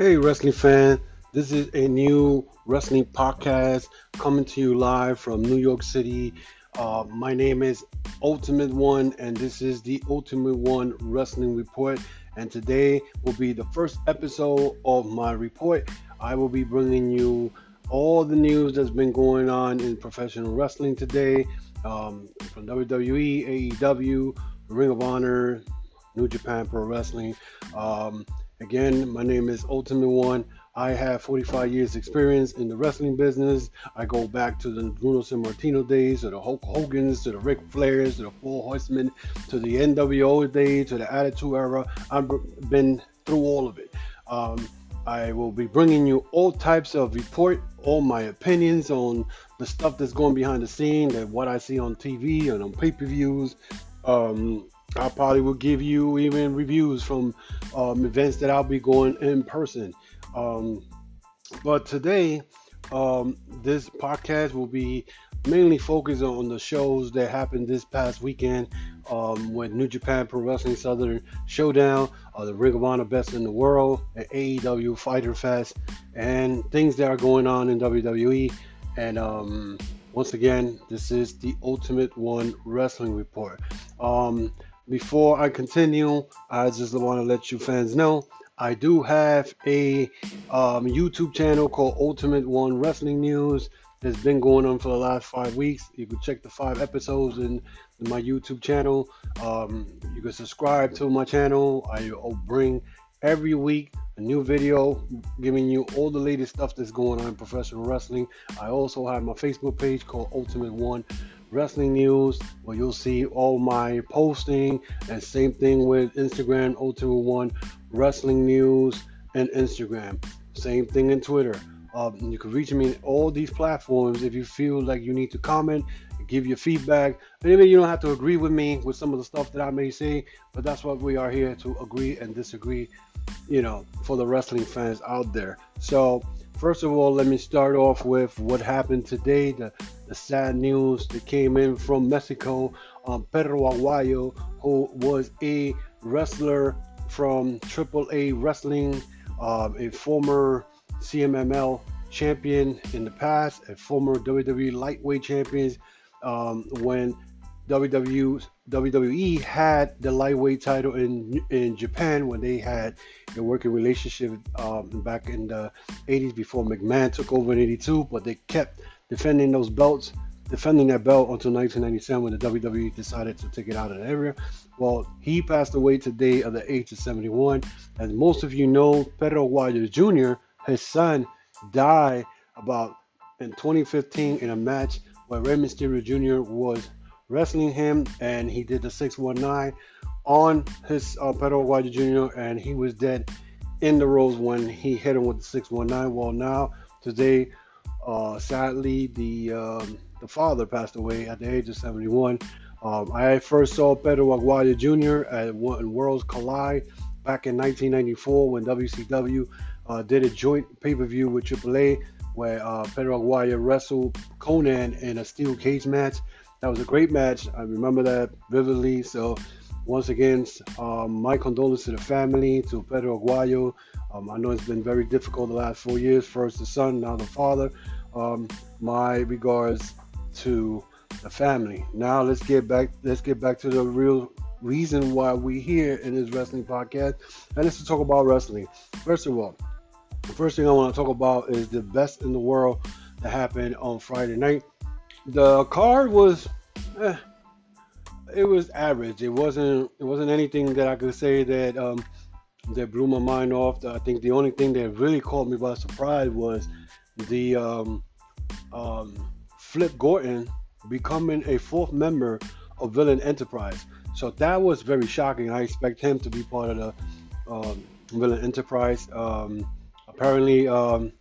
Hey, wrestling fan. This is a new wrestling podcast coming to you live from New York City. Uh, my name is Ultimate One, and this is the Ultimate One Wrestling Report. And today will be the first episode of my report. I will be bringing you all the news that's been going on in professional wrestling today um, from WWE, AEW, Ring of Honor, New Japan Pro Wrestling. Um, Again, my name is Ultimate One. I have 45 years experience in the wrestling business. I go back to the Bruno Sammartino days, to the Hulk Hogan's, to the Ric Flairs, to the Four Horsemen, to the NWO days, to the Attitude Era. I've been through all of it. Um, I will be bringing you all types of report, all my opinions on the stuff that's going behind the scene, that what I see on TV and on pay-per-views. Um, I probably will give you even reviews from um, events that I'll be going in person. Um, but today, um, this podcast will be mainly focused on the shows that happened this past weekend um, with New Japan Pro Wrestling Southern Showdown, uh, the Ring of Honor Best in the World, the AEW Fyter Fest, and things that are going on in WWE. And um, once again, this is the Ultimate One Wrestling Report. Um, before I continue, I just want to let you fans know I do have a um, YouTube channel called Ultimate One Wrestling News. That's been going on for the last five weeks. You can check the five episodes in, in my YouTube channel. Um, you can subscribe to my channel. I bring every week a new video giving you all the latest stuff that's going on in professional wrestling. I also have my Facebook page called Ultimate One wrestling news where you'll see all my posting and same thing with Instagram Ultimate One wrestling news and Instagram. Same thing in Twitter. Um, you can reach me in all these platforms if you feel like you need to comment give your feedback. Maybe you don't have to agree with me with some of the stuff that I may say but that's what we are here to agree and disagree you know for the wrestling fans out there. So First of all, let me start off with what happened today. The, the sad news that came in from Mexico. Um, Pedro Aguayo, who was a wrestler from AAA Wrestling, um, a former CMLL champion in the past, a former WWE lightweight champion. Um, when WWE WWE had the lightweight title in in Japan when they had a working relationship um, back in the 80s before McMahon took over in 82, but they kept defending those belts, defending that belt until 1997 when the WWE decided to take it out of the area. Well, he passed away today at the age of 71. As most of you know, Pedro Aguayo Jr., his son, died about in 2015 in a match where Rey Mysterio Jr. was wrestling him, and he did the 619 on his uh, Pedro Aguayo Jr., and he was dead in the ropes when he hit him with the 619. Well, now today, uh, sadly, the um, the father passed away at the age of 71. Um, I first saw Pedro Aguayo Jr. at Worlds Collide back in 1994 when WCW uh, did a joint pay-per-view with AAA where uh, Pedro Aguayo wrestled Konnan in a steel cage match. That was a great match. I remember that vividly. So, once again, um, my condolences to the family, to Pedro Aguayo. Um, I know it's been very difficult the last four years. First the son, now the father. Um, my regards to the family. Now let's get back. Let's get back to the real reason why we're here in this wrestling podcast, and it's to talk about wrestling. First of all, the first thing I want to talk about is the best in the world that happened on Friday night the card was eh, it was average. It wasn't it wasn't anything that I could say that um, that blew my mind off. I think the only thing that really caught me by surprise was the um, um, Flip Gordon becoming a fourth member of Villain Enterprise. So that was very shocking. I expect him to be part of the um, Villain Enterprise. Um, apparently, um,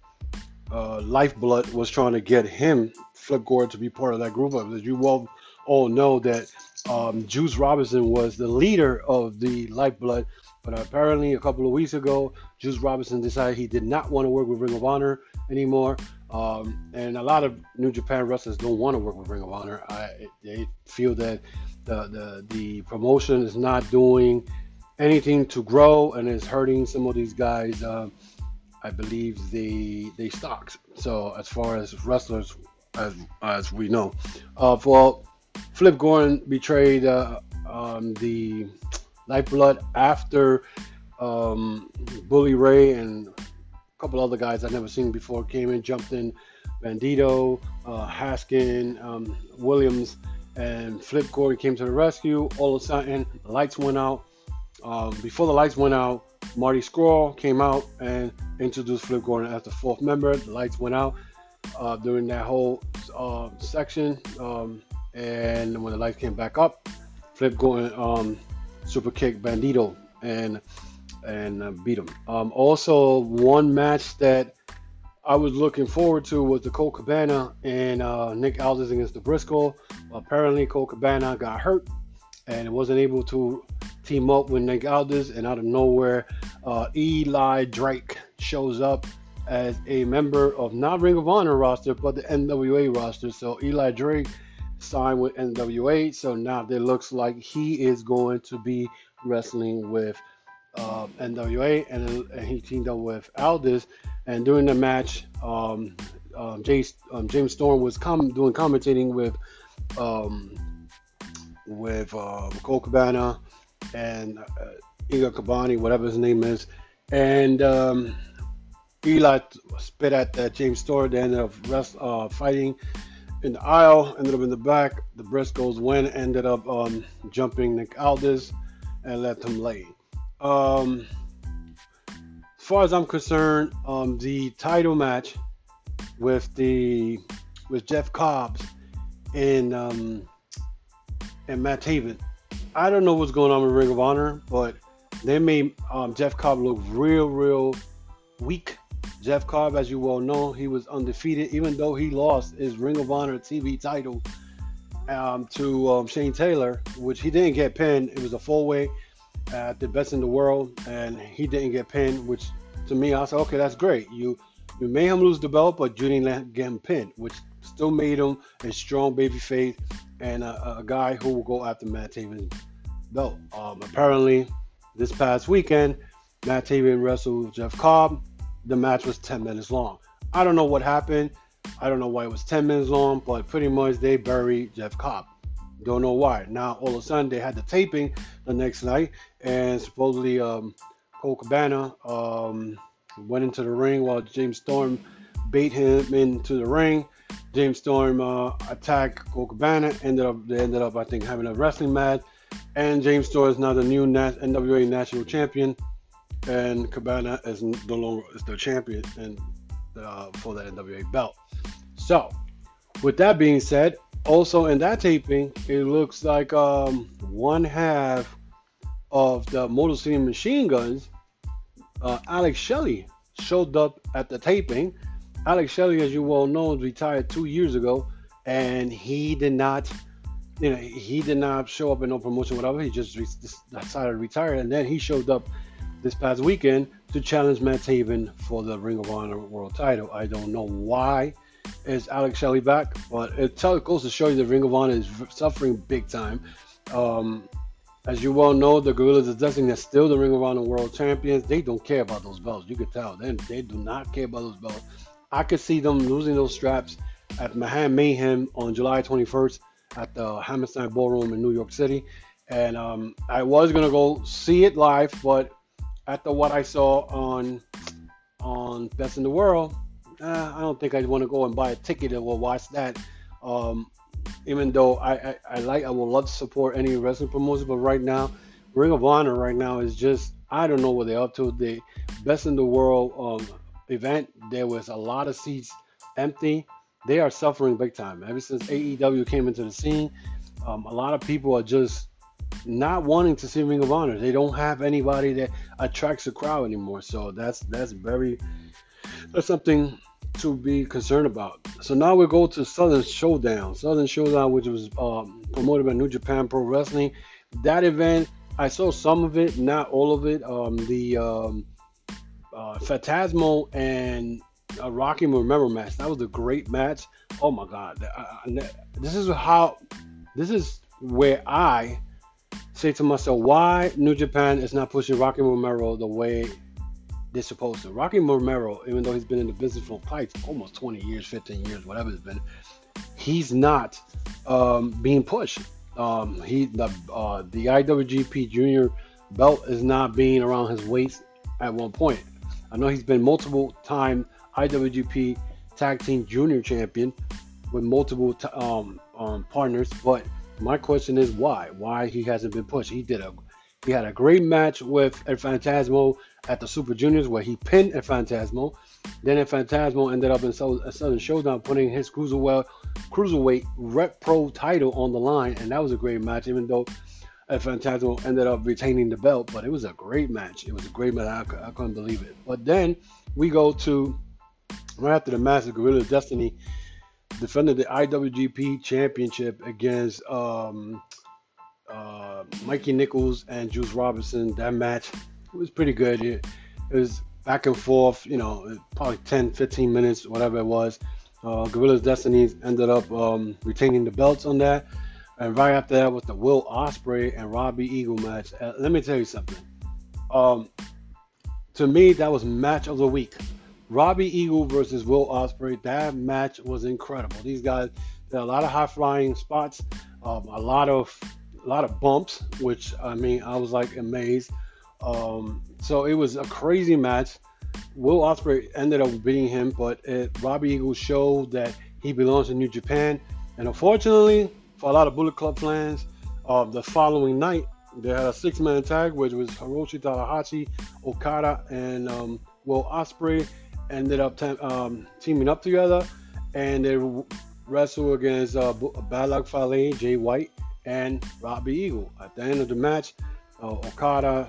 uh, Lifeblood was trying to get him Flip Gordon to be part of that group. As you well all know that um, Juice Robinson was the leader of the Lifeblood, but apparently a couple of weeks ago, Juice Robinson decided he did not want to work with Ring of Honor anymore. Um, and a lot of New Japan wrestlers don't want to work with Ring of Honor. I, they feel that the, the the promotion is not doing anything to grow and is hurting some of these guys' uh, I believe they they stocks. So as far as wrestlers, as as we know, uh, Flip Gordon betrayed uh, um, the Lifeblood after um, Bully Ray and a couple other guys I've never seen before came in, jumped in. Bandito, uh, Haskin, um, Williams, and Flip Gordon came to the rescue. All of a sudden, the lights went out. Um, before the lights went out, Marty Scurll came out and introduced Flip Gordon as the fourth member. The lights went out uh, during that whole uh, section, um, and when the lights came back up, Flip going um, super kick Bandito and and uh, beat him. Um, also, one match that I was looking forward to was the Colt Cabana and uh, Nick Aldis against the Briscoe. Apparently, Colt Cabana got hurt and wasn't able to team up with Nick Aldis, and out of nowhere, uh, Eli Drake shows up as a member of not Ring of Honor roster, but the NWA roster. So Eli Drake signed with NWA, so now it looks like he is going to be wrestling with uh, NWA, and, and, he teamed up with Aldis. And during the match, um, um, James, um, James Storm was com- doing commentating with um, with uh, Colt Cabana and uh, Igor Kabani, whatever his name is, and um, Eli spit at uh, James Storm. Ended up rest, uh, fighting in the aisle, ended up in the back. The Briscoes win, ended up um, jumping Nick Aldis and let him lay. Um, as far as I'm concerned, um, the title match with the with Jeff Cobbs and um, and Matt Taven. I don't know what's going on with Ring of Honor, but they made um, Jeff Cobb look real, real weak. Jeff Cobb, as you well know, he was undefeated, even though he lost his Ring of Honor TV title um, to um, Shane Taylor, which he didn't get pinned. It was a four way at the best in the world, and he didn't get pinned, which to me, I said, okay, that's great. You you made him lose the belt, but you didn't get him pinned, which still made him a strong baby face and a, a guy who will go after Matt Taven's belt. Um, apparently, this past weekend, Matt Taven wrestled Jeff Cobb. The match was 10 minutes long. I don't know what happened. I don't know why it was 10 minutes long, but pretty much they buried Jeff Cobb. Don't know why. Now all of a sudden they had the taping the next night, and supposedly um, Colt Cabana um, went into the ring while James Storm bait him into the ring. James Storm uh, attacked Colt Cabana. Ended up they ended up I think having a wrestling match, and James Storm is now the new NWA National Champion, and Cabana is no longer is the champion and uh, for the NWA belt. So, with that being said, also in that taping, it looks like um, one half of the Motor City Machine Guns, uh, Alex Shelley, showed up at the taping. Alex Shelley, as you well know, retired two years ago, and he did not, you know, he did not show up in no promotion, whatever. He just re- decided to retire, and then he showed up this past weekend to challenge Matt Taven for the Ring of Honor World Title. I don't know why is Alex Shelley back, but it goes to show you the Ring of Honor is suffering big time. Um, as you well know, the Guerrillas of Destiny are still the Ring of Honor World Champions. They don't care about those belts. You could tell. They, they do not care about those belts. I could see them losing those straps at Mahan Mayhem on July 21st at the Hammerstein Ballroom in New York City. And um, I was gonna go see it live, but after what I saw on on Best in the World, uh, I don't think I'd want to go and buy a ticket or watch that. Um, even though I, I, I, like, I would love to support any wrestling promotion, but right now, Ring of Honor right now is just, I don't know what they're up to. The best in the world um, event, there was a lot of seats empty. They are suffering big time. Ever since AEW came into the scene, um, a lot of people are just not wanting to see Ring of Honor. They don't have anybody that attracts a crowd anymore. So that's that's very that's something to be concerned about. So now we go to Southern Showdown. Southern Showdown, which was um, promoted by New Japan Pro Wrestling. That event, I saw some of it, not all of it. Um, the um, uh, Phantasmo and uh, Rocky Romero match. That was a great match. Oh my God! this is how. This is where I say to myself, why New Japan is not pushing Rocky Romero the way they're supposed to. Rocky Romero, even though he's been in the business for quite almost 20 years, 15 years, whatever it's been, he's not um, being pushed. Um, he the uh, the IWGP Junior belt is not being around his waist at one point. I know he's been multiple time IWGP Tag Team Junior Champion with multiple t- um, um, partners, but my question is why? Why he hasn't been pushed? He did a he had a great match with El Phantasmo at the Super Juniors where he pinned El Phantasmo. Then El Phantasmo ended up in a uh, Southern Showdown putting his cruiserweight cruiserweight Rev Pro title on the line, and that was a great match. Even though El Phantasmo ended up retaining the belt, but it was a great match. It was a great match. I, I couldn't believe it. But then we go to right after the match, of Gorilla Destiny defended the IWGP Championship against um, uh, Mikey Nichols and Juice Robinson. That match was pretty good. It, it, was back and forth, you know, probably 10, 15 minutes, whatever it was. Uh, Gorilla's Destiny ended up um, retaining the belts on that. And right after that was the Will Ospreay and Robbie Eagle match. Uh, let me tell you something. Um, to me, that was match of the week. Robbie Eagle versus Will Ospreay. That match was incredible. These guys did a lot of high flying spots, um, a lot of a lot of bumps, which I mean I was like amazed. Um, so it was a crazy match. Will Ospreay ended up beating him, but it, Robbie Eagle showed that he belongs to New Japan. And unfortunately, for a lot of Bullet Club fans, uh, the following night they had a six-man tag, which was Hiroshi Tanahashi, Okada, and um, Will Ospreay ended up um, teaming up together, and they wrestled against uh, Bad Luck Fale, Jay White, and Robbie Eagle. At the end of the match, uh, Okada,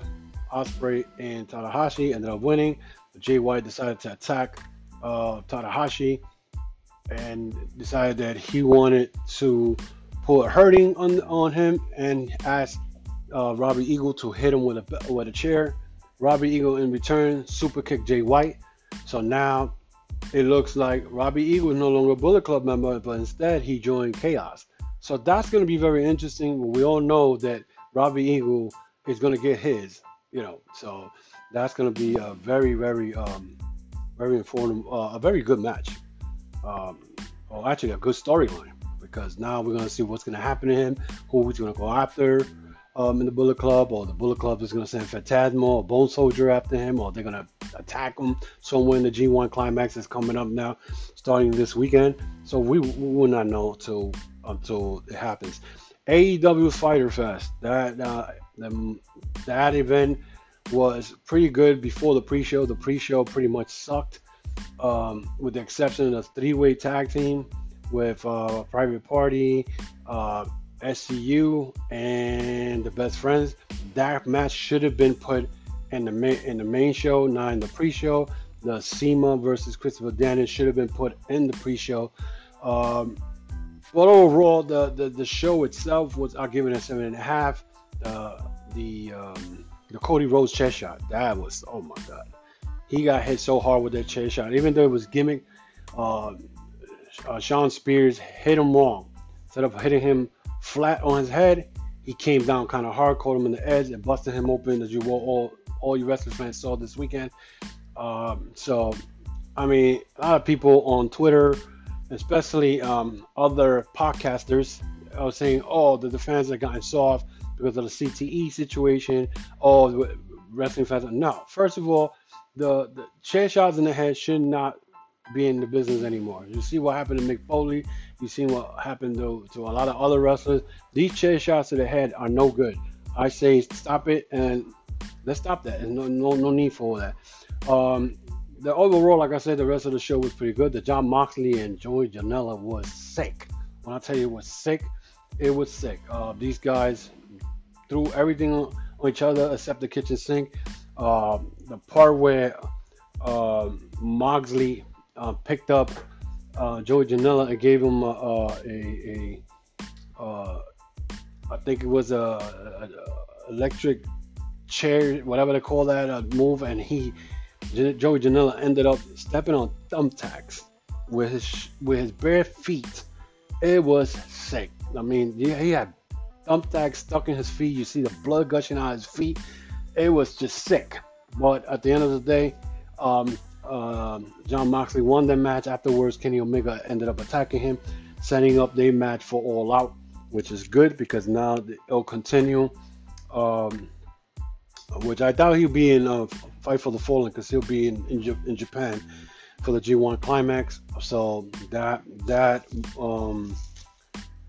Ospreay, and Tanahashi ended up winning. Jay White decided to attack uh, and decided that he wanted to put a hurting on on him and asked uh, Robbie Eagle to hit him with a with a chair. Robbie Eagle in return super kicked Jay White. So now it looks like Robbie Eagle was no longer a Bullet Club member, but instead he joined Chaos. So that's going to be very interesting. We all know that Robbie Eagle is going to get his, you know. So that's going to be a very, very, um, very informative, uh, a very good match. Um, actually, a good storyline because now we're going to see what's going to happen to him, who he's going to go after um, in the Bullet Club, or the Bullet Club is going to send Phantasmo or Bone Soldier after him, or they're going to attack him somewhere in the G1 climax is coming up now, starting this weekend. So we, we will not know until until it happens. AEW Fyter Fest that uh, the, that event was pretty good before the pre-show. The pre-show pretty much sucked, um, with the exception of three-way tag team with uh, Private Party. Uh, SCU and the best friends. That match should have been put in the main in the main show, not in the pre-show. The CIMA versus Christopher Daniels should have been put in the pre-show. Um, but overall, the, the the show itself was I'll give it a seven and a half. Uh, the um, the Cody Rhodes chair shot that was oh my god, he got hit so hard with that chair shot. Even though it was gimmick, uh, uh, Shawn Spears hit him wrong. Instead of hitting him flat on his head. He came down kind of hard, caught him in the edge, and busted him open, as you all all you wrestling fans saw this weekend. Um, so, I mean, a lot of people on Twitter, especially um, other podcasters, are saying, "Oh, the, the fans have gotten soft because of the CTE situation." Oh, wrestling fans. No, first of all, the, the chair shots in the head should not be in the business anymore. You see what happened to Mick Foley. You see what happened to, to a lot of other wrestlers. These chair shots to the head are no good. I say stop it and let's stop that. There's no no no need for that. Um, the overall, like I said, the rest of the show was pretty good. The Jon Moxley and Joey Janela was sick. When I tell you it was sick, it was sick. Uh, these guys threw everything on each other except the kitchen sink. Uh, the part where uh, Moxley uh, picked up uh, Joey Janela and gave him a, a, a uh, I think it was a, a, electric chair, whatever they call that, move, and he Joey Janela ended up stepping on thumbtacks with his with his bare feet. It was sick. I mean, yeah, he had thumbtacks stuck in his feet. You see the blood gushing out his feet. It was just sick. But at the end of the day, Um, uh, Jon Moxley won that match. Afterwards, Kenny Omega ended up attacking him, setting up their match for All Out, which is good because now it'll continue. Um, which I doubt he'll be in uh, Fight for the Fallen because he'll be in, in, in, Japan for the G1 Climax. So that that um,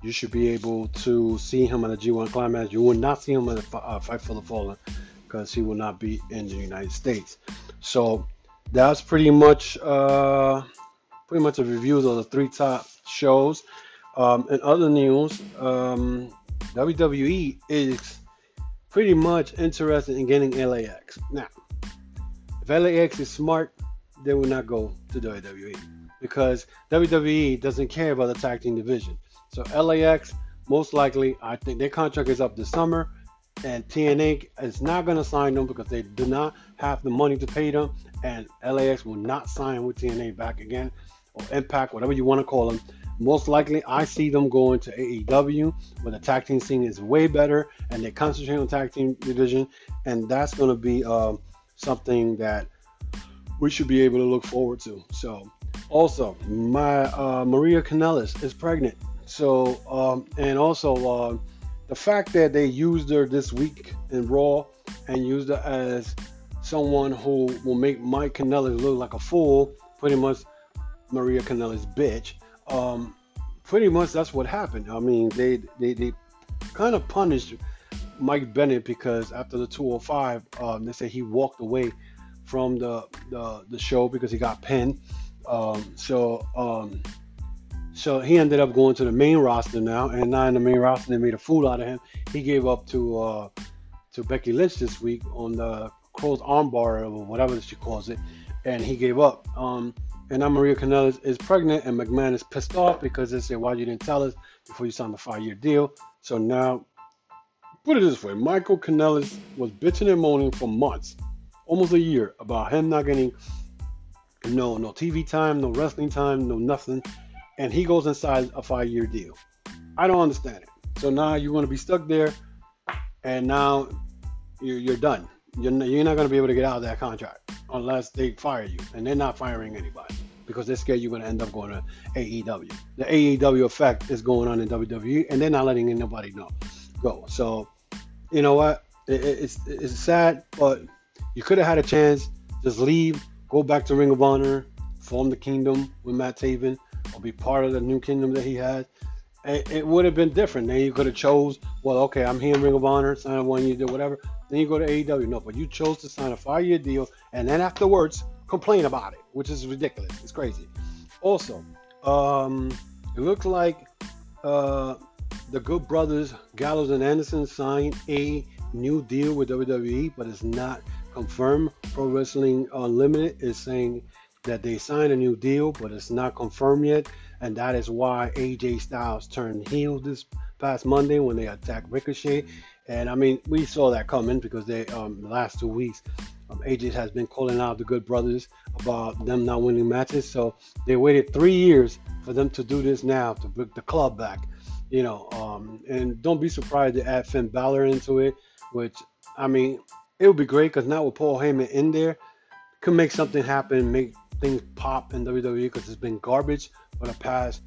you should be able to see him at the G1 Climax. You will not see him at the uh, Fight for the Fallen because he will not be in the United States. So that's pretty much uh, pretty much a review of the three top shows. Um, other news, um, WWE is pretty much interested in getting LAX. Now, if LAX is smart, they will not go to WWE because WWE doesn't care about the tag team division. So LAX, most likely, I think their contract is up this summer, and TNA is not going to sign them because they do not have the money to pay them, and LAX will not sign with TNA back again, or Impact, whatever you want to call them. Most likely, I see them going to AEW, where the tag team scene is way better, and they concentrate on tag team division, and that's going to be uh, something that we should be able to look forward to. So, also, my uh, Maria Kanellis is pregnant. So, um, and also uh, the fact that they used her this week in Raw and used her as someone who will make Mike Kanellis look like a fool, pretty much Maria Kanellis' bitch. Um, pretty much that's what happened. I mean, they they, they kind of punished Mike Bennett because after the 205, um, they said he walked away from the the, the show because he got pinned. Um, so um, so he ended up going to the main roster now, and now in the main roster they made a fool out of him. He gave up to uh, to Becky Lynch this week on the crow's armbar or whatever she calls it, and he gave up. Um, and now Maria Kanellis is pregnant, and McMahon is pissed off because they say, "Why you didn't tell us before you signed the five-year deal?" So now, put it this way: Michael Kanellis was bitching and moaning for months, almost a year, about him not getting no no TV time, no wrestling time, no nothing and he goes inside a five year deal. I don't understand it. So now you're going to be stuck there, and now you're done. You're, you're not going to be able to get out of that contract unless they fire you, and they're not firing anybody because they're scared you're going to end up going to AEW. The AEW effect is going on in WWE, and they're not letting anybody know go. So, you know what? It, it's it's sad, but you could have had a chance. Just leave, go back to Ring of Honor, form the Kingdom with Matt Taven or be part of the new kingdom that he had, it, it would have been different. Then you could have chose, well, okay, I'm here in Ring of Honor, sign one year deal, whatever. Then you go to AEW. No, but you chose to sign a five year deal and then afterwards complain about it, which is ridiculous. It's crazy. Also, um, it looks like uh, the Good Brothers, Gallows and Anderson, signed a new deal with WWE, but it's not confirmed. Pro Wrestling Unlimited is saying that they signed a new deal, but it's not confirmed yet. And that is why AJ Styles turned heel this past Monday when they attacked Ricochet. And I mean, we saw that coming because they um, the last two weeks, um, AJ has been calling out the Good Brothers about them not winning matches. So they waited three years for them to do this now to bring the club back. You know, um, and don't be surprised to add Finn Balor into it, which I mean, it would be great because now with Paul Heyman in there, could make something happen, make things pop in WWE because it's been garbage for the past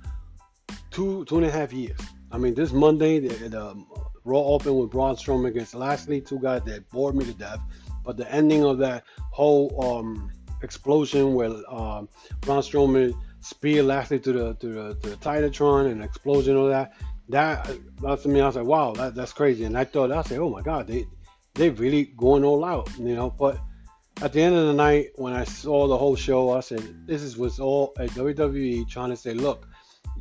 two two and a half years. I mean, this Monday the, the Raw opened with Braun Strowman against Lashley, two guys that bored me to death. But the ending of that whole um, explosion where um, Braun Strowman speared Lashley to the to the, to the Titantron and explosion of that, that that to me, I was like, wow, that, that's crazy. And I thought, I said, oh my God, they they really going all out, you know. But at the end of the night, when I saw the whole show, I said, "This is what's all at WWE trying to say. Look,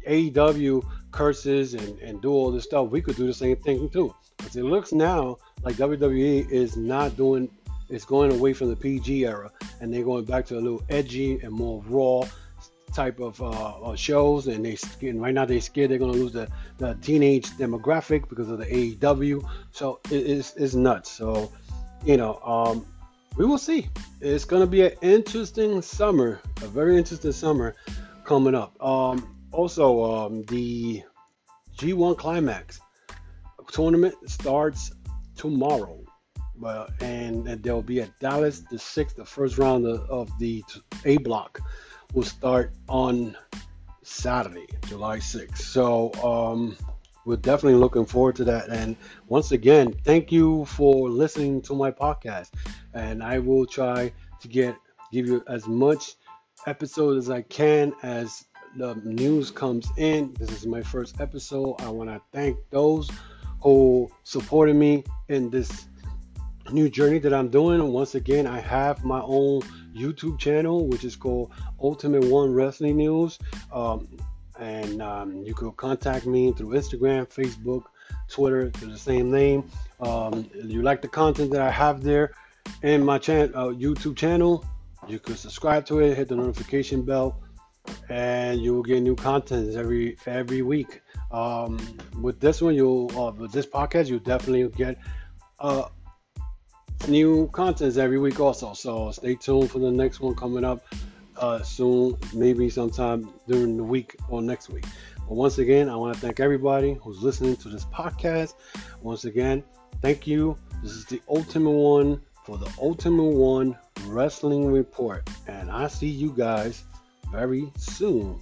AEW curses and, and do all this stuff. We could do the same thing too. Because it looks now like WWE is not doing. It's going away from the PG era, and they're going back to a little edgy and more raw type of uh, uh shows. And they and right now they're scared they're going to lose the, the teenage demographic because of the AEW. So it, it's, it's nuts. So you know, um, we will see. It's going to be an interesting summer, a very interesting summer coming up. Um, also, um, the G1 Climax tournament starts tomorrow. Well, and, and they'll be at Dallas the sixth. The first round of, of the A block will start on Saturday, July 6th. So um, we're definitely looking forward to that. And once again, thank you for listening to my podcast. And I will try to get give you as much episode as I can as the news comes in. This is my first episode. I want to thank those who supported me in this new journey that I'm doing. Once again, I have my own YouTube channel, which is called Ultimate One Wrestling News. Um, and um, you can contact me through Instagram, Facebook, Twitter, to the same name. Um, if you like the content that I have there in my channel, uh, YouTube channel, you can subscribe to it, hit the notification bell, and you will get new content every every week. Um, with this one, you'll uh, with this podcast, you'll definitely get uh, new contents every week also. So stay tuned for the next one coming up uh, soon, maybe sometime during the week or next week. But once again, I want to thank everybody who's listening to this podcast. Once again, thank you. This is the Ultimate One for the Ultimate One Wrestling Report. And I see you guys very soon.